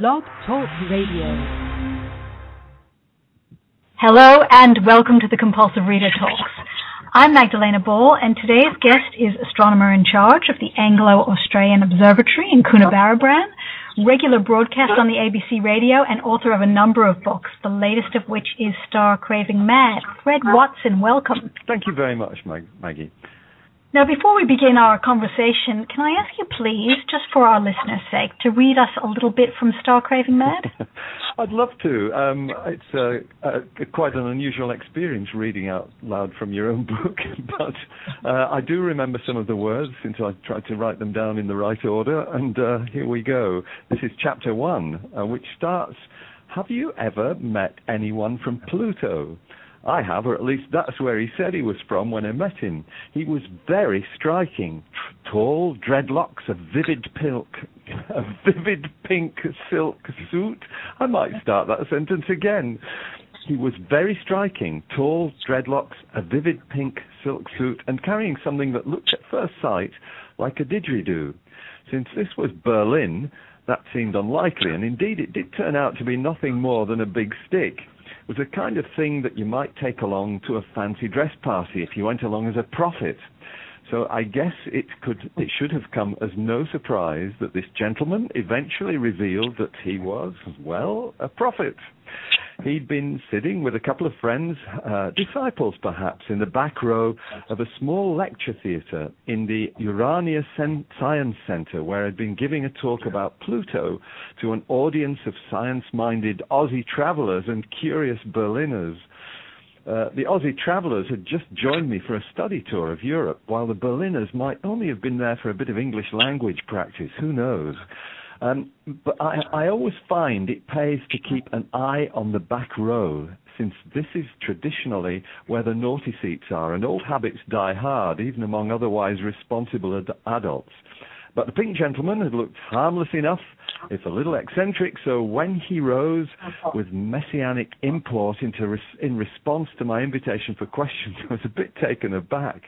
Blog Talk Radio. Hello and welcome to the Compulsive Reader Talks. I'm Magdalena Ball and today's guest is astronomer in charge of the Anglo-Australian Observatory in Coonabarabran, regular broadcast on the ABC radio and author of a number of books, the latest of which is Star Craving Mad. Fred Watson, welcome. Thank you very much, Mag- Maggie. Now, before we begin our conversation, can I ask you please, just for our listeners' sake, to read us a little bit from Star Craving Mad? I'd love to. Um, it's uh, uh, quite an unusual experience reading out loud from your own book, but uh, I do remember some of the words since I tried to write them down in the right order, and uh, here we go. This is chapter one, uh, which starts Have you ever met anyone from Pluto? I have, or at least that's where he said he was from when I met him. He was very striking. Tall, dreadlocks, a vivid pink, a vivid pink silk suit. I might start that sentence again. He was very striking, tall, dreadlocks, a vivid pink silk suit, and carrying something that looked at first sight like a didgeridoo. Since this was Berlin, that seemed unlikely, and indeed it did turn out to be nothing more than a big stick was the kind of thing that you might take along to a fancy dress party if you went along as a prophet. So I guess it could it should have come as no surprise that this gentleman eventually revealed that he was, well, a prophet. He'd been sitting with a couple of friends, uh, disciples perhaps, in the back row of a small lecture theatre in the Urania Sen- Science Centre, where I'd been giving a talk about Pluto to an audience of science-minded Aussie travellers and curious Berliners. Uh, the Aussie travellers had just joined me for a study tour of Europe, while the Berliners might only have been there for a bit of English language practice. Who knows? Um, but I, I always find it pays to keep an eye on the back row, since this is traditionally where the naughty seats are, and old habits die hard, even among otherwise responsible ad- adults. But the pink gentleman had looked harmless enough, if a little eccentric, so when he rose with messianic import res- in response to my invitation for questions, I was a bit taken aback.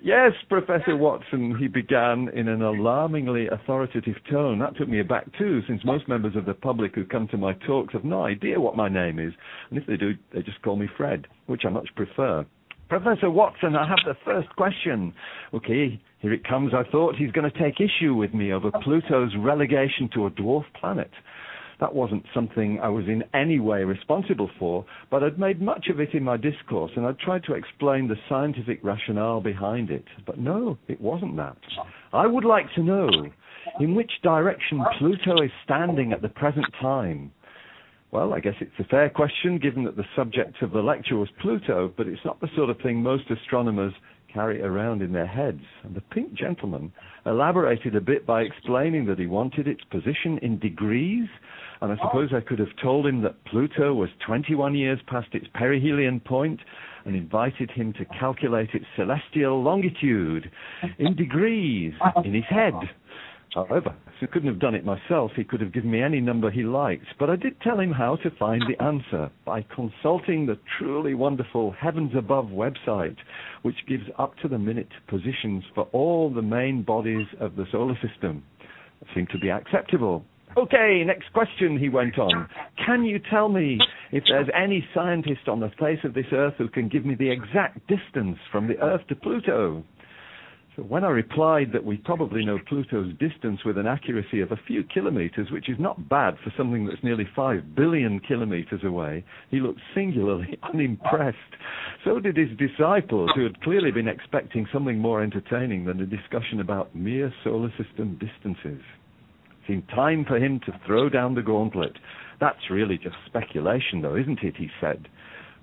Yes, Professor Watson, he began in an alarmingly authoritative tone. That took me aback too, since most members of the public who come to my talks have no idea what my name is, and if they do, they just call me Fred, which I much prefer. Professor Watson, I have the first question. Okay, here it comes. I thought he's going to take issue with me over Pluto's relegation to a dwarf planet. That wasn't something I was in any way responsible for, but I'd made much of it in my discourse and I'd tried to explain the scientific rationale behind it. But no, it wasn't that. I would like to know in which direction Pluto is standing at the present time. Well, I guess it's a fair question given that the subject of the lecture was Pluto, but it's not the sort of thing most astronomers carry around in their heads. And the pink gentleman elaborated a bit by explaining that he wanted its position in degrees, and I suppose I could have told him that Pluto was 21 years past its perihelion point and invited him to calculate its celestial longitude in degrees in his head. However, I couldn't have done it myself, he could have given me any number he liked. But I did tell him how to find the answer by consulting the truly wonderful Heavens Above website, which gives up to the minute positions for all the main bodies of the solar system. It seemed to be acceptable. Okay, next question, he went on. Can you tell me if there's any scientist on the face of this Earth who can give me the exact distance from the Earth to Pluto? When I replied that we probably know Pluto's distance with an accuracy of a few kilometers, which is not bad for something that's nearly five billion kilometers away, he looked singularly unimpressed. So did his disciples, who had clearly been expecting something more entertaining than a discussion about mere solar system distances. It seemed time for him to throw down the gauntlet. That's really just speculation, though, isn't it? He said.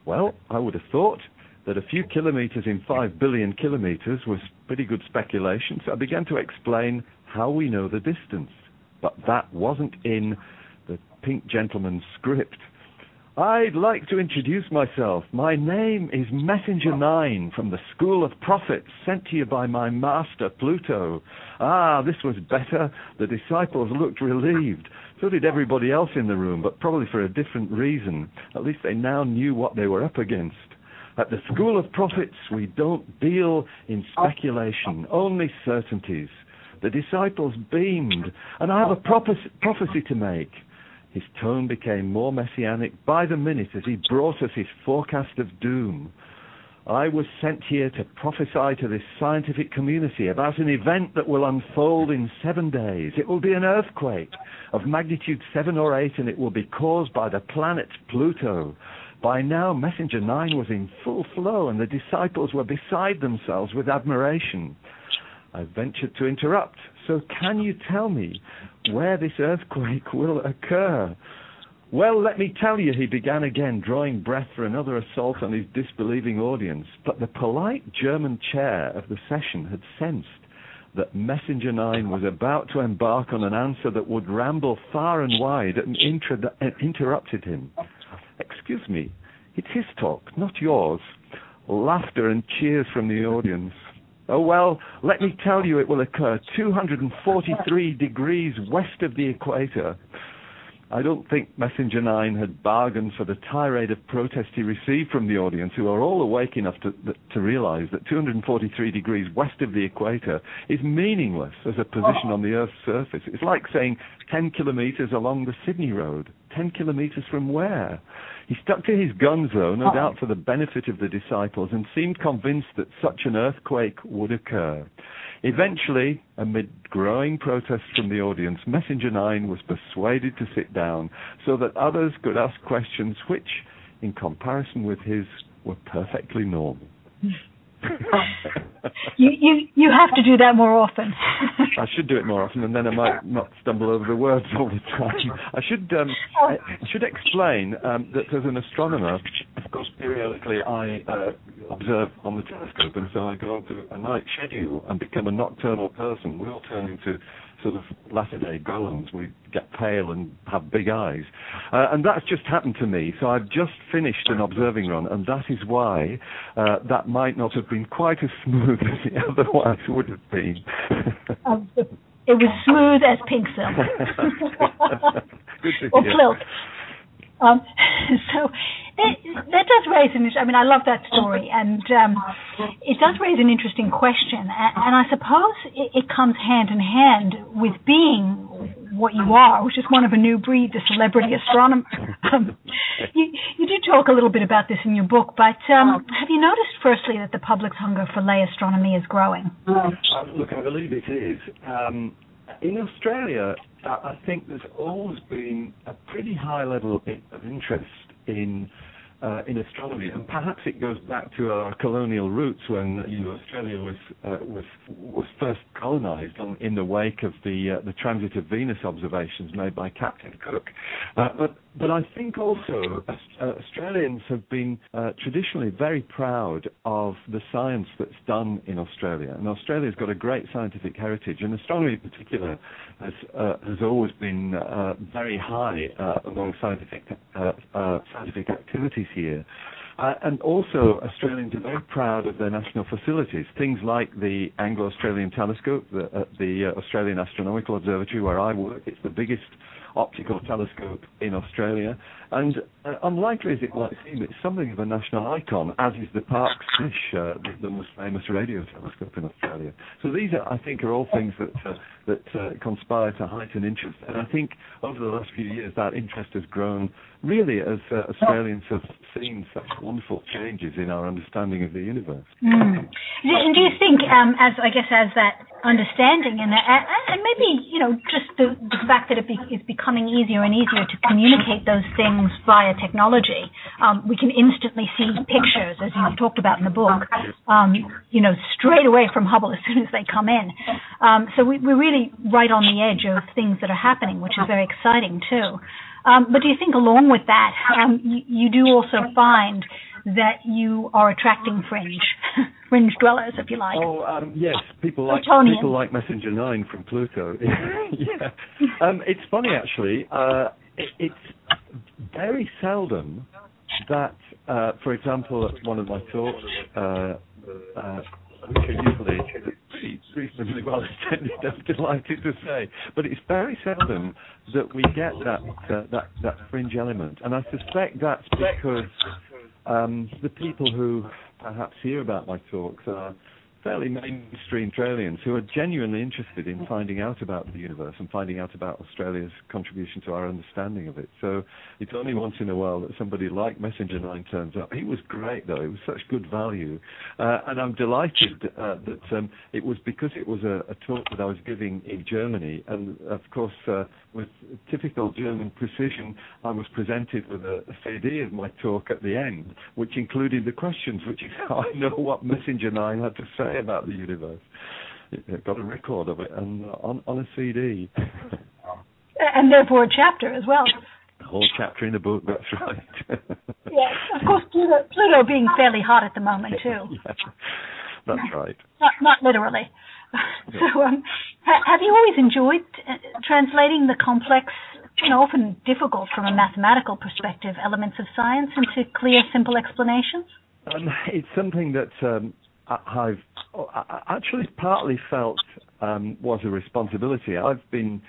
Well, I would have thought that a few kilometers in five billion kilometers was pretty good speculation, so I began to explain how we know the distance. But that wasn't in the pink gentleman's script. I'd like to introduce myself. My name is Messenger 9 from the School of Prophets sent to you by my master Pluto. Ah, this was better. The disciples looked relieved. So did everybody else in the room, but probably for a different reason. At least they now knew what they were up against. At the School of Prophets, we don't deal in speculation, only certainties. The disciples beamed, and I have a prophecy to make. His tone became more messianic by the minute as he brought us his forecast of doom. I was sent here to prophesy to this scientific community about an event that will unfold in seven days. It will be an earthquake of magnitude seven or eight, and it will be caused by the planet Pluto. By now, Messenger 9 was in full flow, and the disciples were beside themselves with admiration. I ventured to interrupt. So, can you tell me where this earthquake will occur? Well, let me tell you, he began again, drawing breath for another assault on his disbelieving audience. But the polite German chair of the session had sensed that Messenger 9 was about to embark on an answer that would ramble far and wide and inter- uh, interrupted him. Excuse me, it's his talk, not yours. Laughter and cheers from the audience. Oh, well, let me tell you, it will occur 243 degrees west of the equator. I don't think Messenger 9 had bargained for the tirade of protest he received from the audience, who are all awake enough to, to realize that 243 degrees west of the equator is meaningless as a position oh. on the Earth's surface. It's like saying 10 kilometers along the Sydney Road. 10 kilometers from where? He stuck to his guns, though, no oh. doubt for the benefit of the disciples, and seemed convinced that such an earthquake would occur. Eventually, amid growing protests from the audience, Messenger 9 was persuaded to sit down so that others could ask questions which, in comparison with his, were perfectly normal. You you you have to do that more often. I should do it more often, and then I might not stumble over the words all the time. I should um, I should explain um, that as an astronomer, of course, periodically I uh, observe on the telescope, and so I go onto a night schedule and become a nocturnal person. We all turn into sort of latter-day golems. We get pale and have big eyes, uh, and that's just happened to me. So I've just finished an observing run, and that is why uh, that might not have been quite as smooth as it otherwise would have been. Um, it was smooth as pink silk. Or hear. Um, so that, that does raise an. I mean, I love that story, and um, it does raise an interesting question. And, I suppose it, it comes hand in hand with being what you are, which is one of a new breed, the celebrity astronomer. Um, you, you do talk a little bit about this in your book, but um, have you noticed, firstly, that the public's hunger for lay astronomy is growing? Uh, look, I believe it is. In Australia, I think there's always been a pretty high level of interest in uh, in astronomy, and perhaps it goes back to our colonial roots when you know Australia was uh, was was first colonised in the wake of the uh, the transit of Venus observations made by Captain Cook. Uh, but but I think also uh, Australians have been uh, traditionally very proud of the science that's done in Australia, and Australia's got a great scientific heritage, and astronomy in particular has has always been very high among scientific scientific activities here. Uh, and also, Australians are very proud of their national facilities. Things like the Anglo-Australian Telescope, the, uh, the uh, Australian Astronomical Observatory, where I work. It's the biggest optical telescope in Australia. And uh, unlikely as it might seem, it's something of a national icon, as is the Parkes Dish, uh, the, the most famous radio telescope in Australia. So these, are, I think, are all things that uh, that uh, conspire to heighten interest. And I think over the last few years, that interest has grown really as uh, Australians have seen such wonderful changes in our understanding of the universe. Mm. And do you think, um, as I guess, as that understanding and and maybe you know just the, the fact that it be, is becoming easier and easier to communicate those things via technology, um, we can instantly see pictures, as you've talked about in the book, um, you know, straight away from Hubble as soon as they come in. Um, so we, we're really right on the edge of things that are happening, which is very exciting too. Um, but do you think along with that, um, you, you do also find that you are attracting fringe, fringe dwellers, if you like? Oh um, yes, people like Plutonian. people like Messenger Nine from Pluto. yeah, um, it's funny actually. Uh, it, it's very seldom that, uh, for example, at one of my talks, uh, uh, which are usually pretty reasonably well attended, I'm delighted to say, but it's very seldom that we get that uh, that that fringe element, and I suspect that's because Um, the people who perhaps hear about my talks are fairly mainstream Australians who are genuinely interested in finding out about the universe and finding out about Australia's contribution to our understanding of it. So it's only once in a while that somebody like Messenger 9 turns up. He was great, though. It was such good value. Uh, and I'm delighted uh, that um, it was because it was a, a, talk that I was giving in Germany. And of course, uh, with typical German precision, I was presented with a, a CD of my talk at the end, which included the questions, which is how I know what Messenger 9 had to say say about the universe. It got a record of it and on on a CD. and therefore a chapter as well. A whole chapter in the book. That's right. yes, of course, Pluto, Pluto being fairly hot at the moment too. yeah, that's right. Not not literally. So, um, ha- have you always enjoyed uh, translating the complex, you know, often difficult from a mathematical perspective, elements of science into clear, simple explanations? Um, it's something that um, I've actually partly felt um, was a responsibility. I've been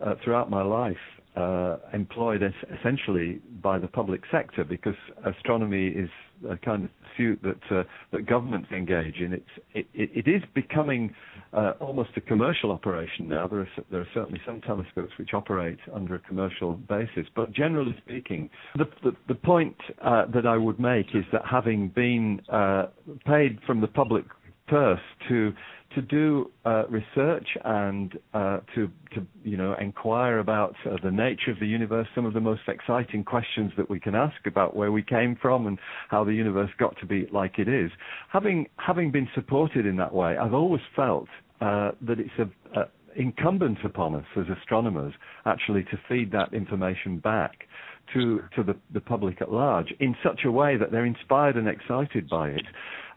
uh, throughout my life uh, employed es- essentially by the public sector because astronomy is a kind of pursuit that uh, that governments engage in. It's it, it, it is becoming uh, almost a commercial operation now. There are there are certainly some telescopes which operate under a commercial basis, but generally speaking, the the, the point uh, that I would make is that having been uh, paid from the public purse to to do uh, research and uh, to, to you know inquire about uh, the nature of the universe, some of the most exciting questions that we can ask about where we came from and how the universe got to be like it is. Having having been supported in that way, I've always felt uh, that it's a, a incumbent upon us as astronomers actually to feed that information back to to the, the public at large in such a way that they're inspired and excited by it.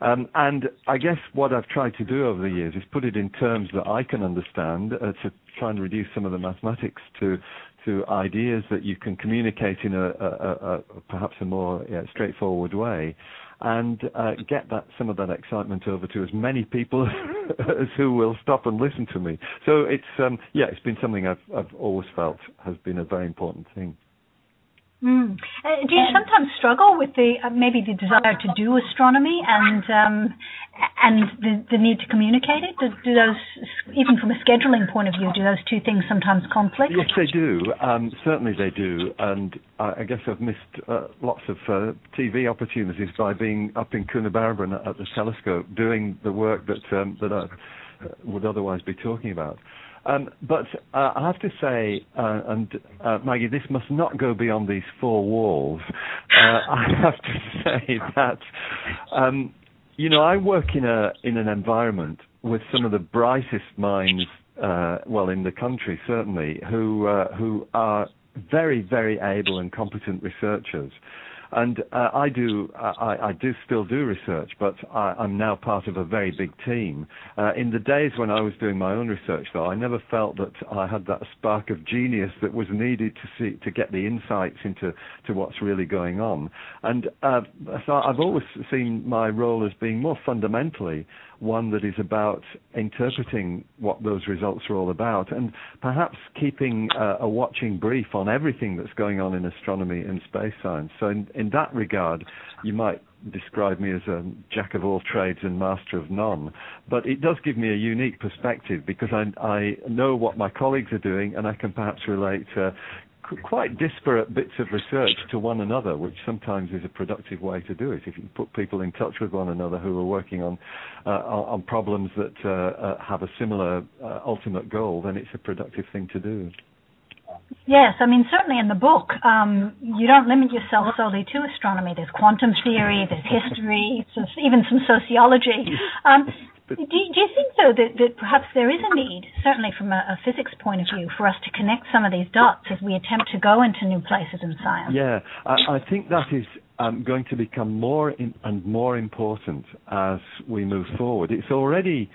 Um, and I guess what I've tried to do over the years is put it in terms that I can understand uh, to try and reduce some of the mathematics to to ideas that you can communicate in a, perhaps a more straightforward way, and uh, get that some of that excitement over to as many people as who will stop and listen to me. So it's um, yeah, it's been something I've always felt has been a very important thing. Mm. Uh, do you sometimes struggle with the uh, maybe the desire to do astronomy and um, and the, the need to communicate it? Do, do, those, even from a scheduling point of view, do those two things sometimes conflict? Yes, they do. Um, certainly, they do. And I, I guess I've missed uh, lots of uh, TV opportunities by being up in Coonabarabran at the telescope doing the work that um, that I would otherwise be talking about. Um, but uh, I have to say, uh, and uh, Maggie, this must not go beyond these four walls. Uh, I have to say that, um, you know, I work in a in an environment with some of the brightest minds, uh, well, in the country certainly, who uh, who are very very able and competent researchers. And uh, I do, I, I, do still do research, but I, am now part of a very big team. Uh, in the days when I was doing my own research, though, I never felt that I had that spark of genius that was needed to see to get the insights into to what's really going on. And uh, so I've always seen my role as being more fundamentally one that is about interpreting what those results are all about and perhaps keeping uh, a watching brief on everything that's going on in astronomy and space science. So, in, in that regard, you might describe me as a jack of all trades and master of none. But it does give me a unique perspective because I, I know what my colleagues are doing and I can perhaps relate uh, quite disparate bits of research to one another, which sometimes is a productive way to do it. If you put people in touch with one another who are working on uh, on problems that uh, uh, have a similar uh, ultimate goal, then it's a productive thing to do. Yes, I mean certainly in the book, um, you don't limit yourself solely to astronomy. There's quantum theory, there's history, even some sociology. Um, do, do, you think, though, that, that, perhaps there is a need, certainly from a, a, physics point of view, for us to connect some of these dots as we attempt to go into new places in science? Yeah, I, I think that is um, going to become more in, and more important as we move forward. It's already,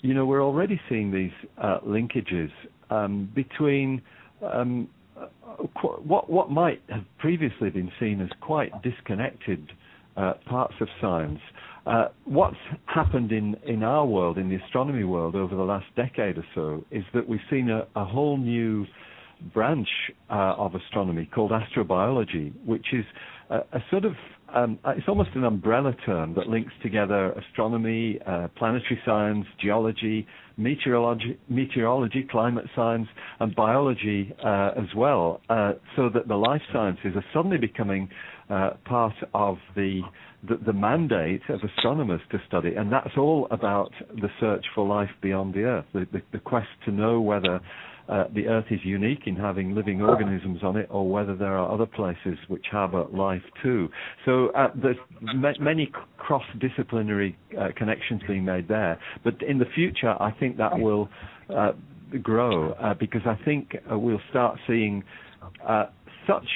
you know, we're already seeing these uh, linkages um, between um, qu- what what might have previously been seen as quite disconnected uh, parts of science. Uh, what's happened in, in our world, in the astronomy world, over the last decade or so, is that we've seen a, a whole new branch uh, of astronomy called astrobiology, which is a, a sort of um, uh, it's almost an umbrella term that links together astronomy, uh, planetary science, geology, meteorology, meteorology, climate science, and biology uh, as well, uh, so that the life sciences are suddenly becoming uh, part of the, the, the mandate of astronomers to study, and that's all about the search for life beyond the Earth, the, the, the quest to know whether uh, the Earth is unique in having living organisms on it, or whether there are other places which harbour life too. So uh, there's ma- many cross-disciplinary uh, connections being made there. But in the future, I think that will uh, grow uh, because I think we'll start seeing such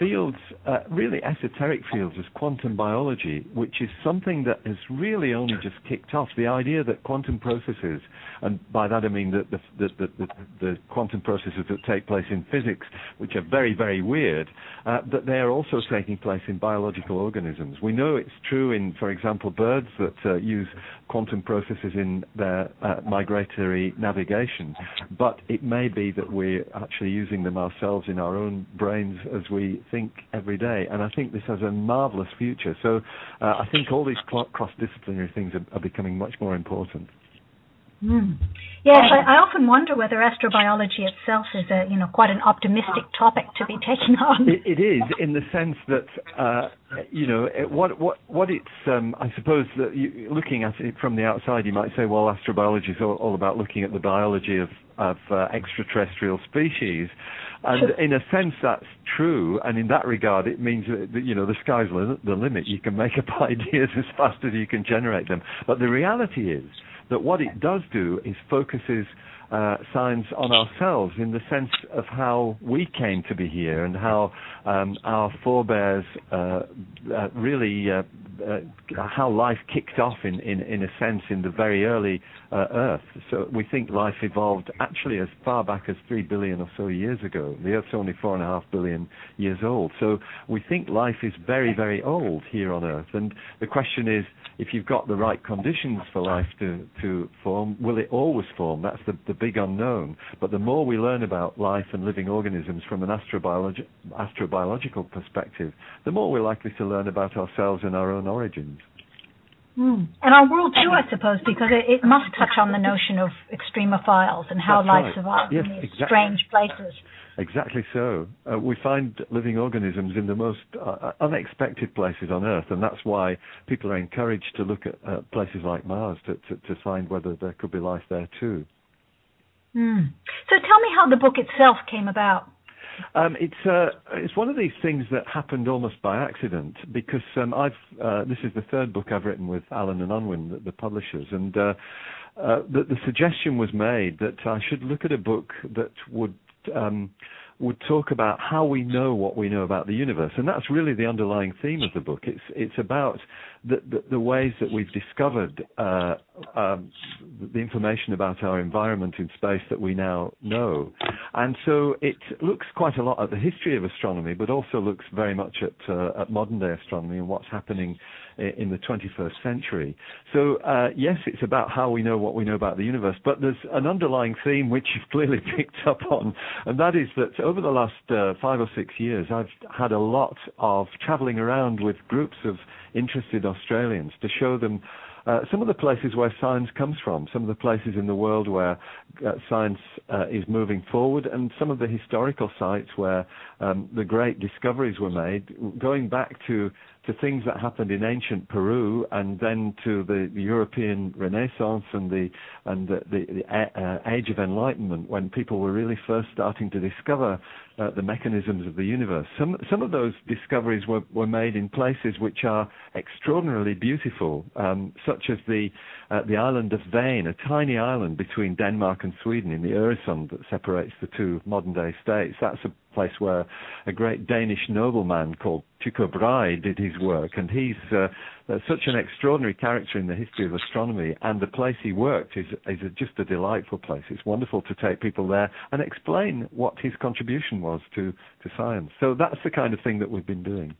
fields, uh, really esoteric fields, is quantum biology, which is something that has really only just kicked off. The idea that quantum processes, and by that I mean the, the, the, the quantum processes that take place in physics, which are very, very weird, uh, that they are also taking place in biological organisms. We know it's true in, for example, birds that uh, use quantum processes in their uh, migratory navigation, but it may be that we're actually using them ourselves in our own brains as we think every day. And I think this has a marvelous future. So uh, I think all these cl- cross-disciplinary things are, are becoming much more important. Mm. Yes, I, I, often wonder whether astrobiology itself is a you know quite an optimistic topic to be taking on. it, it is in the sense that uh, you know it, what what what it's um, I suppose that you, looking at it from the outside you might say well astrobiology is all, all about looking at the biology of of uh, extraterrestrial species. And in a sense, that's true. And in that regard, it means that you know the sky's the limit. You can make up ideas as fast as you can generate them. But the reality is that what it does do is focuses uh, science on ourselves in the sense of how we came to be here and how um, our forebears uh, uh, really uh, uh, how life kicked off in, in, in a sense in the very early uh, Earth. So we think life evolved actually as far back as three billion or so years ago. The Earth's only four and a half billion years old. So we think life is very, very old here on Earth. And the question is, if you've got the right conditions for life to, to form, will it always form? That's the, the big unknown. But the more we learn about life and living organisms from an astrobiologi- astrobiological perspective, the more we're likely to learn about ourselves and our own origins. Mm. And our world too, I suppose, because it, it, must touch on the notion of extremophiles and how That's life right. survives yes, in these exactly. strange places. Exactly so. Uh, we find living organisms in the most uh, unexpected places on Earth, and that's why people are encouraged to look at uh, places like Mars to, to, to, find whether there could be life there too. Mm. So tell me how the book itself came about. Um, it's uh, it's one of these things that happened almost by accident because um, I've uh, this is the third book I've written with Allen and Unwin, the, the publishers, and uh, uh, the, the, suggestion was made that I should look at a book that would um, would talk about how we know what we know about the universe, and that's really the underlying theme of the book. It's it's about the the, ways that we've discovered uh, um, the information about our environment in space that we now know, and so it looks quite a lot at the history of astronomy, but also looks very much at uh, at modern day astronomy and what's happening in the 21st century. So uh, yes, it's about how we know what we know about the universe, but there's an underlying theme which you've clearly picked up on, and that is that over the last uh, five or six years, I've had a lot of traveling around with groups of interested Australians to show them uh, some of the places where science comes from, some of the places in the world where uh, science uh, is moving forward, and some of the historical sites where um, the great discoveries were made, going back to to things that happened in ancient Peru and then to the, the European Renaissance and the and the, the, the uh, age of enlightenment when people were really first starting to discover uh, the mechanisms of the universe. Some some of those discoveries were, were made in places which are extraordinarily beautiful, um, such as the uh, the island of Ven, a tiny island between Denmark and Sweden in the Øresund that separates the two modern day states. That's a place where a great Danish nobleman called Tycho Brahe did his work, and he's uh, such an extraordinary character in the history of astronomy. And the place he worked is is a, just a delightful place. It's wonderful to take people there and explain what his contribution was to to science. So that's the kind of thing that we've been doing.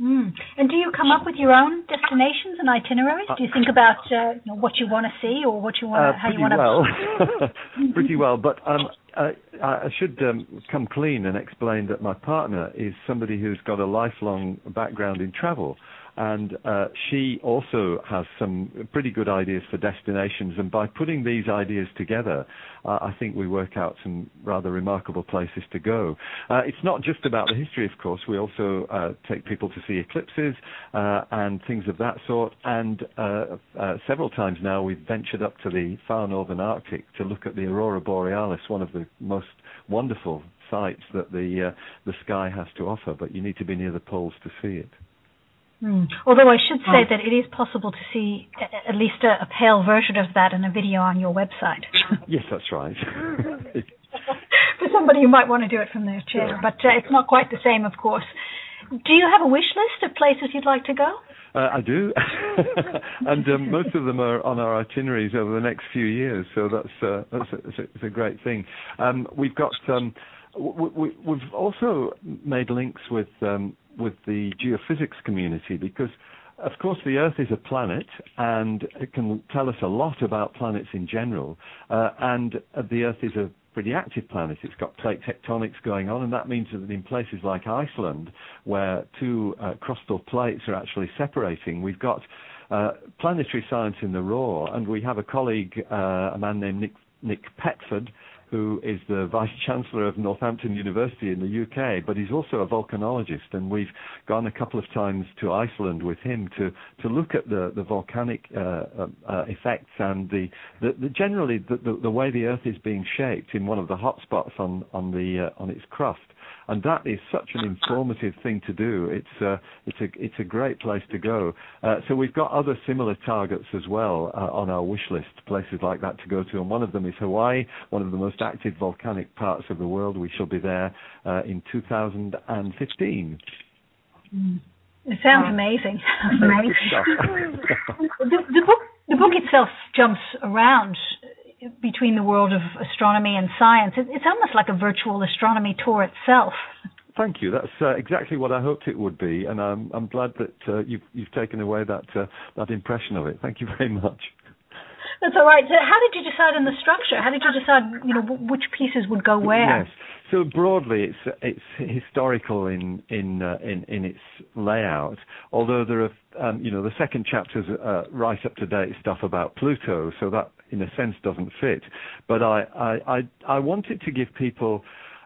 Mm. And do you come up with your own destinations and itineraries? Do you think about uh, you know, what you want to see or what you want, uh, how you want to? well, pretty well. But um, uh, I should um, come clean and explain that my partner is somebody who's got a lifelong background in travel and uh, she also has some pretty good ideas for destinations. And by putting these ideas together, uh, I think we work out some rather remarkable places to go. Uh, it's not just about the history, of course. We also uh, take people to see eclipses uh, and things of that sort. And uh, several times now, we've ventured up to the far northern Arctic to look at the aurora borealis, one of the most wonderful sights that the the sky has to offer. But you need to be near the poles to see it. Mm. Although I should say oh. that it is possible to see at least a, a, pale version of that in a video on your website. yes, that's right. For somebody who might want to do it from their chair, but uh, it's not quite the same, of course. Do you have a wish list of places you'd like to go? Uh, I do, and um, most of them are on our itineraries over the next few years. So that's uh, that's, a, that's, a, that's, a, great thing. Um, we've got um, we, have also made links with um, with the geophysics community because of course, the Earth is a planet, and it can tell us a lot about planets in general. Uh, and the Earth is a pretty active planet. It's got plate tectonics going on, and that means that in places like Iceland, where two uh, crustal plates are actually separating, we've got uh, planetary science in the raw. And we have a colleague, uh, a man named Nick, Nick Petford, who is the Vice Chancellor of Northampton University in the UK, but he's also a volcanologist, and we've gone a couple of times to Iceland with him to, to look at the, the volcanic uh, uh, uh effects and the, the, the generally the, the, way the Earth is being shaped in one of the hot spots on, on, the, uh, on its crust and that is such an informative thing to do. It's uh, it's a it's a great place to go. Uh, so we've got other similar targets as well uh, on our wish list, places like that to go to, and one of them is Hawaii, one of the most active volcanic parts of the world. We shall be there uh, in 2015. Mm. It sounds amazing. amazing. the, the book the book itself jumps around between the world of astronomy and science. it's almost like a virtual astronomy tour itself. Thank you. That's uh, exactly what I hoped it would be, and I'm, I'm glad that uh, you've, you've taken away that uh, that impression of it. Thank you very much. That's all right. So, how did you decide on the structure? How did you decide, you know, which pieces would go where? Yes. So broadly, it's it's historical in in uh, in in its layout. Although there are, um, you know, the second chapter's uh, right up to date stuff about Pluto, so that in a sense doesn't fit. But I, I, I, I wanted to give people,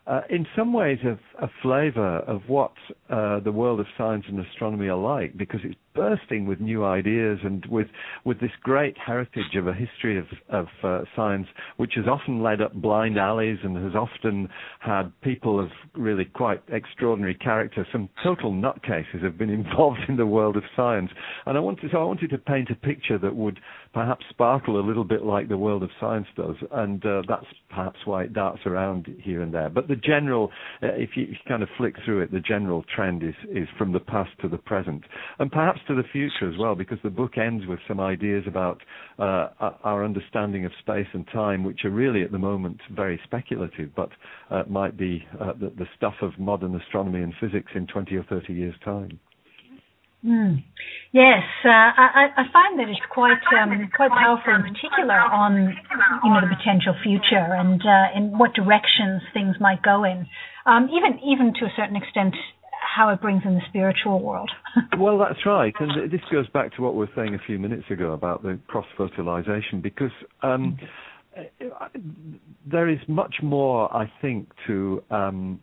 uh, in some ways, a, a flavour of what uh, the world of science and astronomy are like, because it's bursting with new ideas and with with this great heritage of a history of of uh, science, which has often led up blind alleys and has often had people of really quite extraordinary character. Some total nutcases have been involved in the world of science, and I wanted so I wanted to paint a picture that would perhaps sparkle a little bit like the world of science does, and uh, that's perhaps why it darts around here and there. But the general, uh, if, you, if you kind of flick through it, the general trend is is from the past to the present, and perhaps to the future as well, because the book ends with some ideas about uh, our understanding of space and time, which are really at the moment very speculative, but uh, might be uh, the, the, stuff of modern astronomy and physics in 20 or 30 years' time. Mm. Yes, uh, I, I, find that it's quite um, quite powerful, in particular on you know the potential future and uh, in what directions things might go in. Um, even even to a certain extent, how it brings in the spiritual world. well, that's right, and this goes back to what we were saying a few minutes ago about the cross fertilization, because um, there is much more, I think, to um,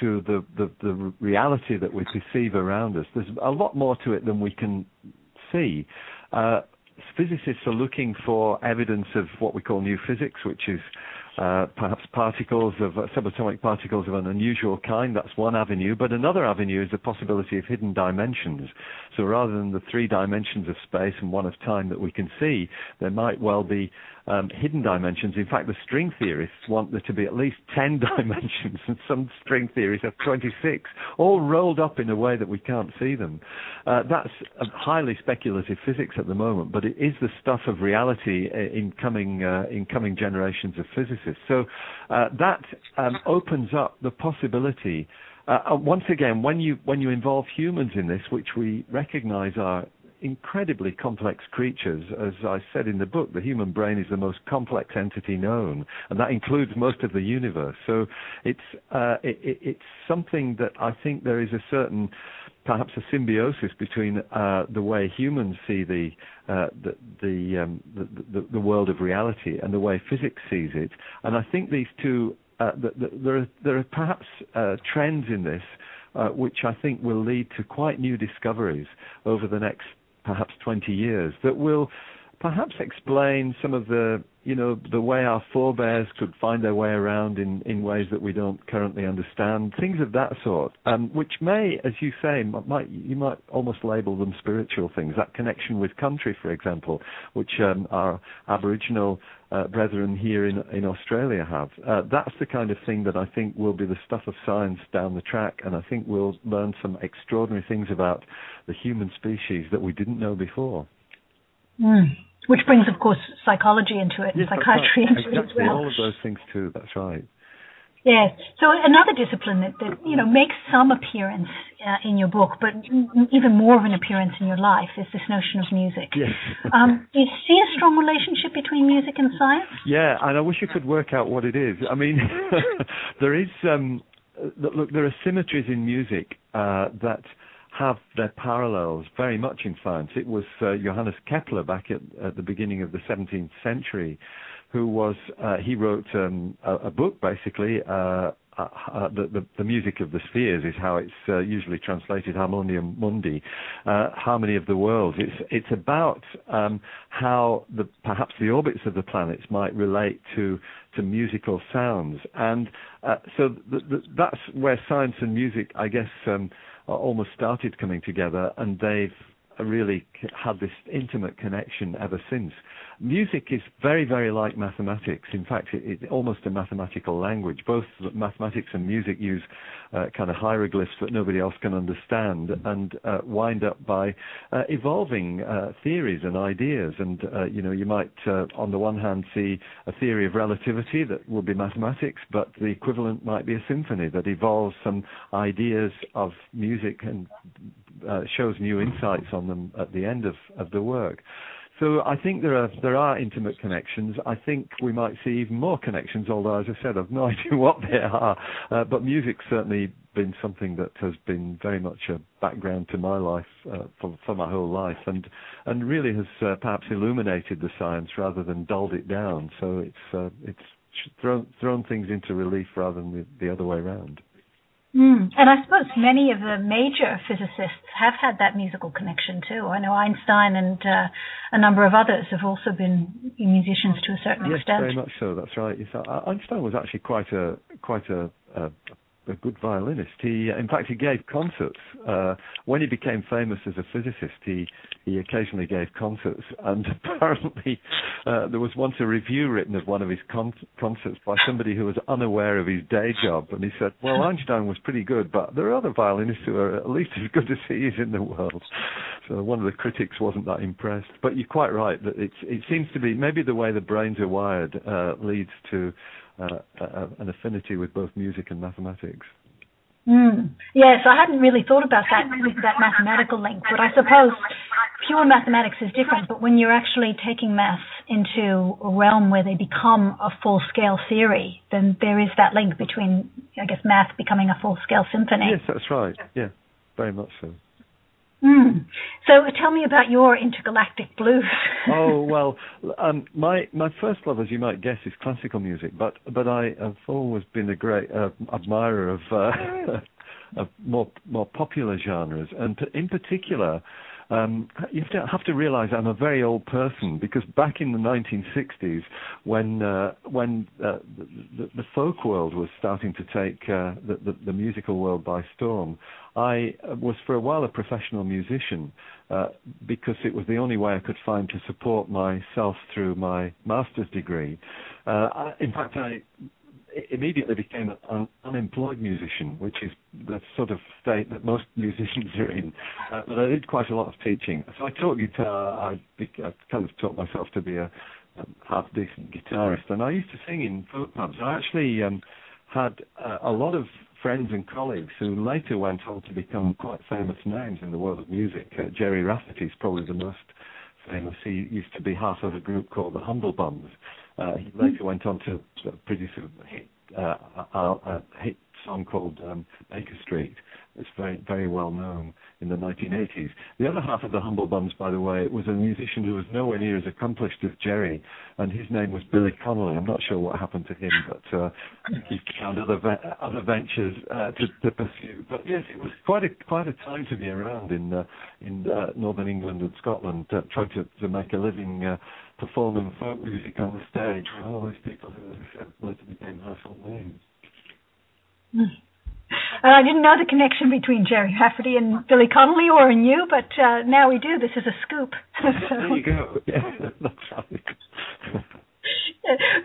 to the, the, the reality that we perceive around us. There's a lot more to it than we can see. Uh, physicists are looking for evidence of what we call new physics, which is perhaps particles of uh, subatomic particles of an unusual kind. That's one avenue. But another avenue is the possibility of hidden dimensions. So rather than the three dimensions of space and one of time that we can see, there might well be um, hidden dimensions. In fact, the string theorists want there to be at least 10 dimensions, and some string theories have 26, all rolled up in a way that we can't see them. Uh, that's highly speculative physics at the moment, but it is the stuff of reality uh, in coming, uh, in coming generations of physicists. So uh, that um, opens up the possibility. Uh, uh, once again, when you when you involve humans in this, which we recognise are incredibly complex creatures. As I said in the book, the human brain is the most complex entity known, and that includes most of the universe. So it's uh, it, it, it's something that I think there is a certain perhaps a symbiosis between uh, the way humans see the uh, the the, um, the, the, the world of reality and the way physics sees it, and I think these two uh, the, the, there are there are perhaps uh, trends in this uh, which I think will lead to quite new discoveries over the next perhaps 20 years that will perhaps explain some of the you know the way our forebears could find their way around in in ways that we don't currently understand things of that sort um, which may as you say might you might almost label them spiritual things. That connection with country for example which um, our aboriginal uh, brethren here in in Australia have. Uh, that's the kind of thing that I think will be the stuff of science down the track and I think we'll learn some extraordinary things about the human species that we didn't know before Mm. Which brings, of course, psychology into it and psychiatry right. into exactly. it as well. All of those things too. That's right. Yes. So another discipline that, that you know makes some appearance uh, in your book, but even more of an appearance in your life, is this notion of music. Yes. um, do you see a strong relationship between music and science? Yeah, and I wish you could work out what it is. I mean, there is um, look, there are symmetries in music uh, that have their parallels very much in science. It was uh, Johannes Kepler back at, at, the beginning of the 17th century who was, uh, he wrote um, a, a, book basically, uh, uh, uh, the, the, the, music of the spheres is how it's uh, usually translated, Harmonices Mundi, harmony of the worlds. It's it's about um, how the perhaps the orbits of the planets might relate to to musical sounds, and so that's where science and music, I guess. Um, almost started coming together, and they've really had this intimate connection ever since. Music is very, very like mathematics. In fact, it's almost a mathematical language. Both mathematics and music use uh, kind of hieroglyphs that nobody else can understand and uh, wind up by uh, evolving uh, theories and ideas. And, uh, you know, you might, uh, on the one hand, see a theory of relativity that will be mathematics, but the equivalent might be a symphony that evolves some ideas of music and shows new insights on them at the end of, of the work. So I think there are there are intimate connections. I think we might see even more connections, although as I said, I've no idea what they are. Uh, but music's certainly been something that has been very much a background to my life uh, for, for my whole life, and and really has uh, perhaps illuminated the science rather than dulled it down. So it's uh, it's thrown thrown things into relief rather than the, the other way around. Mm. And I suppose many of the major physicists have had that musical connection too. I know Einstein and uh, a number of others have also been musicians to a certain yes, extent. Yes, very much so. That's right. Yes, Einstein was actually quite a quite a, a a good violinist. He, in fact, he gave concerts. Uh, when he became famous as a physicist, he he occasionally gave concerts, and apparently uh, there was once a review written of one of his con- concerts by somebody who was unaware of his day job, and he said, "Well, Einstein was pretty good, but there are other violinists who are at least as good as he is in the world." So one of the critics wasn't that impressed. But you're quite right that it's it seems to be maybe the way the brains are wired uh, leads to uh, an affinity with both music and mathematics. Mm. Yes, I hadn't really thought about that that mathematical link, but I suppose pure mathematics is different. But when you're actually taking maths into a realm where they become a full scale theory, then there is that link between, I guess, math becoming a full scale symphony. Yes, that's right. Yeah, very much so. Mm. So tell me about your intergalactic blues. oh well, um, my my first love, as you might guess, is classical music. But but I have always been a great uh, admirer of uh, of more more popular genres, and in particular. Um, you have to, have to realize I'm a very old person because back in the 1960s, when uh, when uh, the, the, folk world was starting to take uh, the, the, the musical world by storm, I was for a while a professional musician uh, because it was the only way I could find to support myself through my master's degree. Uh, I, in fact, I immediately became an unemployed musician, which is the sort of state that most musicians are in. Uh, but I did quite a lot of teaching. So I taught guitar. I, I kind of taught myself to be a, a half decent guitarist, and I used to sing in folk pubs. I actually um, had uh, a lot of friends and colleagues who later went on to become quite famous names in the world of music. Uh, Gerry Rafferty is probably the most famous. He used to be half of a group called the Humble Bums. Uh, he later went on to produce a hit, uh, a, a hit song called um, Baker Street. It's very, very well known in the 1980s. The other half of the Humble Bums, by the way, was a musician who was nowhere near as accomplished as Gerry, and his name was Billy Connolly. I'm not sure what happened to him, but uh, he found other ve- other ventures uh, to, to, pursue. But yes, it was quite a quite a time to be around in uh, in uh, northern England and Scotland, trying to, to make a living. Performing folk music on the stage with all these people who later became household names. Uh, I didn't know the connection between Gerry Rafferty and Billy Connolly or in you, but uh, now we do. This is a scoop. there you go. Yeah, that's right.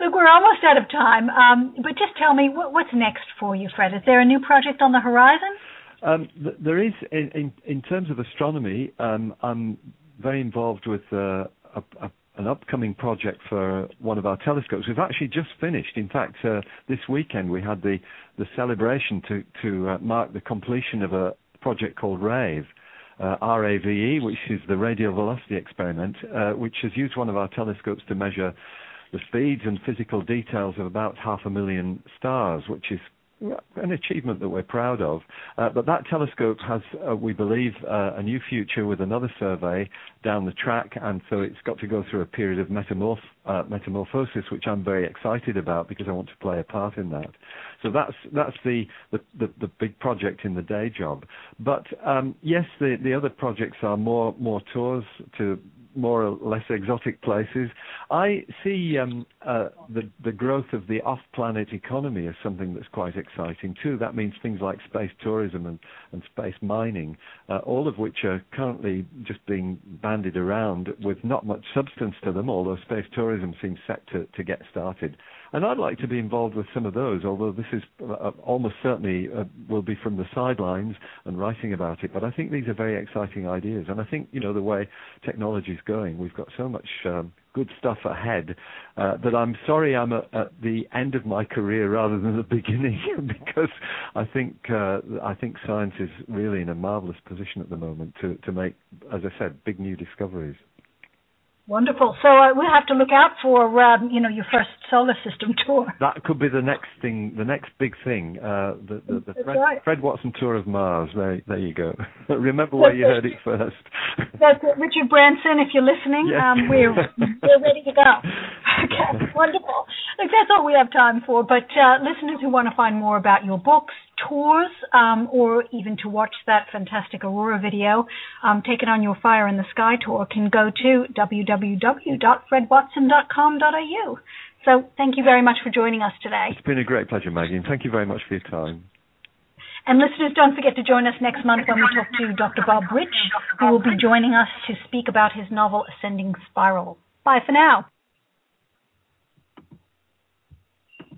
Look, we're almost out of time, um, but just tell me what, what's next for you, Fred. Is there a new project on the horizon? Um, th- there is, in, in, in, terms of astronomy, um, I'm very involved with uh, a, a an upcoming project for one of our telescopes. We've actually just finished. In fact, uh, this weekend we had the, the celebration to, to uh, mark the completion of a project called RAVE. Uh, RAVE, which is the radial velocity experiment, uh, which has used one of our telescopes to measure the speeds and physical details of about half a million stars, which is an achievement that we're proud of. Uh, but that telescope has, uh, we believe, uh, a new future with another survey down the track, and so it's got to go through a period of metamorph- uh, metamorphosis, which I'm very excited about because I want to play a part in that. So that's that's the the, the, the big project in the day job. But um, yes, the the other projects are more more tours to more or less exotic places. I see um, uh, the the growth of the off-planet economy as something that's quite exciting too. That means things like space tourism and, and space mining, uh, all of which are currently just being bandied around with not much substance to them. Although space tourism seems set to, to get started. And I'd like to be involved with some of those, although this is uh, almost certainly uh, will be from the sidelines and writing about it. But I think these are very exciting ideas. And I think, you know, the way technology is going, we've got so much um, good stuff ahead uh, that I'm sorry I'm at, at, the end of my career rather than the beginning because I think uh, I think science is really in a marvelous position at the moment to, to make, as I said, big new discoveries. Wonderful. So uh, we'll have to look out for um, you know your first solar system tour. That could be the next thing, the next big thing. Uh, the the, the Fred, right. Fred, Watson tour of Mars. There, there you go. Remember where you heard it first. That's it. Richard Branson, if you're listening, yes. um, we're we're ready to go. Okay, wonderful. Look, that's all we have time for. But uh, listeners who want to find more about your books, tours um, or even to watch that fantastic Aurora video um, taken on your Fire in the Sky tour can go to www.fredwatson.com.au. So thank you very much for joining us today. It's been a great pleasure, Maggie, and thank you very much for your time. And listeners, don't forget to join us next month when we talk to Dr. Bob Rich, who will be joining us to speak about his novel Ascending Spiral. Bye for now.